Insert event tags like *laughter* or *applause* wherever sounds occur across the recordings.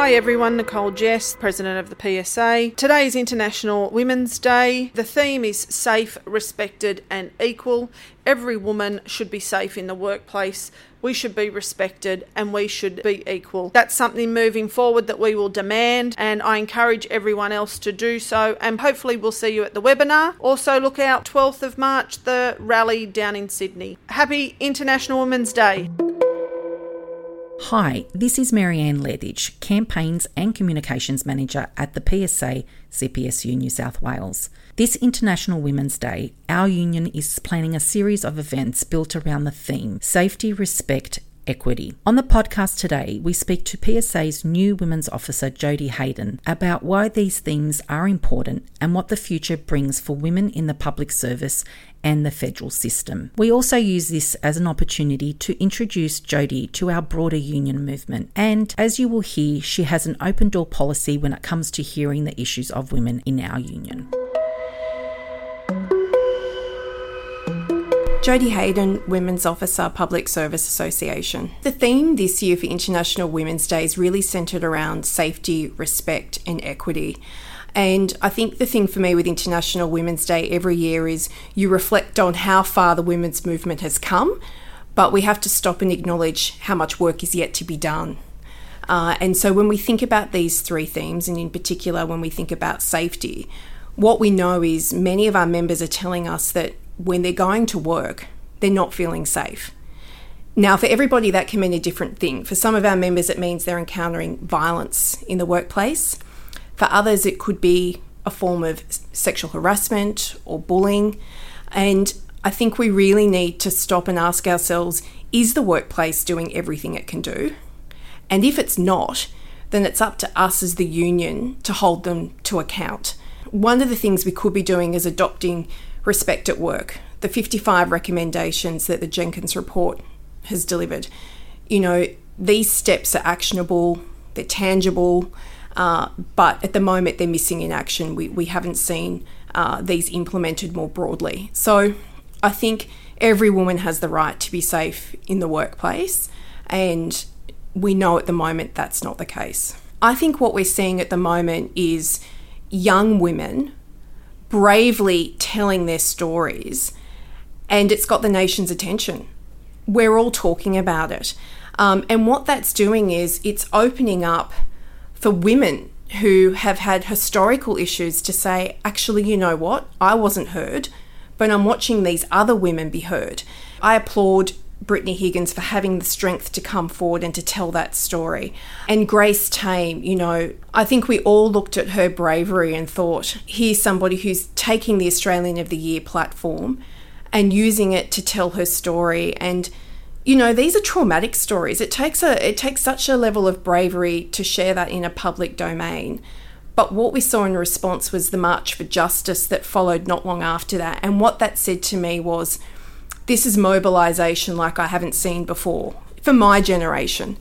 Hi everyone, Nicole Jess, President of the PSA. Today is International Women's Day. The theme is safe, respected, and equal. Every woman should be safe in the workplace. We should be respected and we should be equal. That's something moving forward that we will demand, and I encourage everyone else to do so. And hopefully, we'll see you at the webinar. Also, look out 12th of March, the rally down in Sydney. Happy International Women's Day. Hi, this is Marianne Ledich, Campaigns and Communications Manager at the PSA CPSU New South Wales. This International Women's Day, our union is planning a series of events built around the theme Safety, Respect, equity. On the podcast today, we speak to PSA's new Women's Officer, Jodie Hayden, about why these themes are important and what the future brings for women in the public service and the federal system. We also use this as an opportunity to introduce Jodie to our broader union movement. And as you will hear, she has an open door policy when it comes to hearing the issues of women in our union. Jodie Hayden, Women's Officer, Public Service Association. The theme this year for International Women's Day is really centred around safety, respect, and equity. And I think the thing for me with International Women's Day every year is you reflect on how far the women's movement has come, but we have to stop and acknowledge how much work is yet to be done. Uh, and so when we think about these three themes, and in particular when we think about safety, what we know is many of our members are telling us that when they're going to work, they're not feeling safe. Now, for everybody, that can mean a different thing. For some of our members, it means they're encountering violence in the workplace. For others, it could be a form of sexual harassment or bullying. And I think we really need to stop and ask ourselves is the workplace doing everything it can do? And if it's not, then it's up to us as the union to hold them to account. One of the things we could be doing is adopting respect at work, the 55 recommendations that the Jenkins report has delivered. You know, these steps are actionable, they're tangible, uh, but at the moment they're missing in action. We, we haven't seen uh, these implemented more broadly. So I think every woman has the right to be safe in the workplace, and we know at the moment that's not the case. I think what we're seeing at the moment is young women bravely telling their stories, and it's got the nation's attention. We're all talking about it. Um, and what that's doing is it's opening up for women who have had historical issues to say, actually, you know what? I wasn't heard, but I'm watching these other women be heard. I applaud Brittany Higgins for having the strength to come forward and to tell that story. And Grace Tame, you know, I think we all looked at her bravery and thought, here's somebody who's taking the Australian of the Year platform and using it to tell her story. And you know these are traumatic stories. It takes a it takes such a level of bravery to share that in a public domain. But what we saw in response was the march for justice that followed not long after that. And what that said to me was this is mobilisation like I haven't seen before for my generation.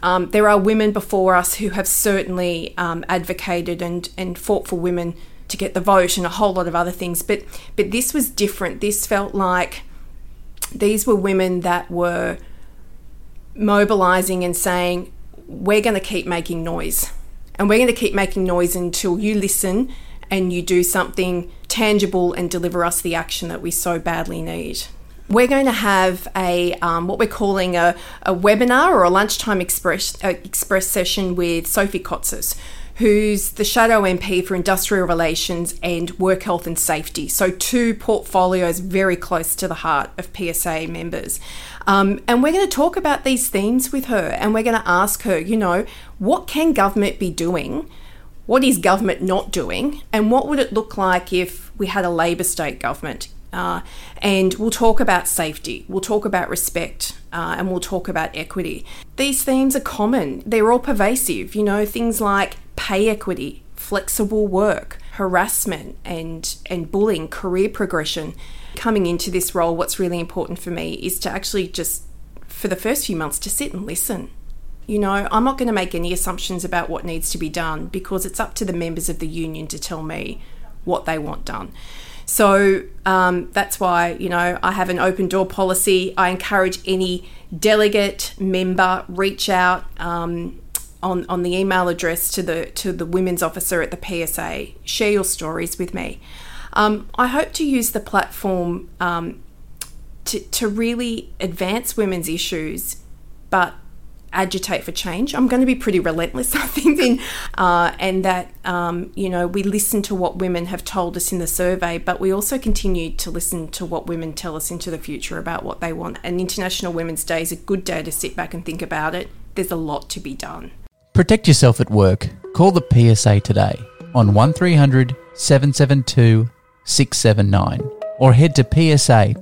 Um, there are women before us who have certainly um, advocated and, and fought for women to get the vote and a whole lot of other things, but but this was different. This felt like these were women that were mobilising and saying, "We're going to keep making noise, and we're going to keep making noise until you listen and you do something tangible and deliver us the action that we so badly need." We're going to have a um, what we're calling a, a, webinar or a lunchtime express uh, express session with Sophie Cotsis, who's the shadow MP for Industrial Relations and Work Health and Safety. So two portfolios very close to the heart of PSA members. Um, and we're going to talk about these themes with her, and we're going to ask her, you know, what can government be doing? What is government not doing? And what would it look like if we had a Labor state government? Uh, and we'll talk about safety, we'll talk about respect, uh, and we'll talk about equity. These themes are common, they're all pervasive, you know, things like pay equity, flexible work, harassment, and, and bullying, career progression. Coming into this role, what's really important for me is to actually just, for the first few months, to sit and listen. You know, I'm not going to make any assumptions about what needs to be done because it's up to the members of the union to tell me what they want done. So um, that's why, you know, I have an open door policy. I encourage any delegate member reach out. Um, on, on the email address to the to the women's officer at the PSA. Share your stories with me. Um, I hope to use the platform um, to, to really advance women's issues, but agitate for change. I'm going to be pretty relentless, *laughs* I think, in, uh, and that um, you know we listen to what women have told us in the survey, but we also continue to listen to what women tell us into the future about what they want. And International Women's Day is a good day to sit back and think about it. There's a lot to be done. Protect yourself at work. Call the PSA today on 1300 772 679 or head to psa.asn.au.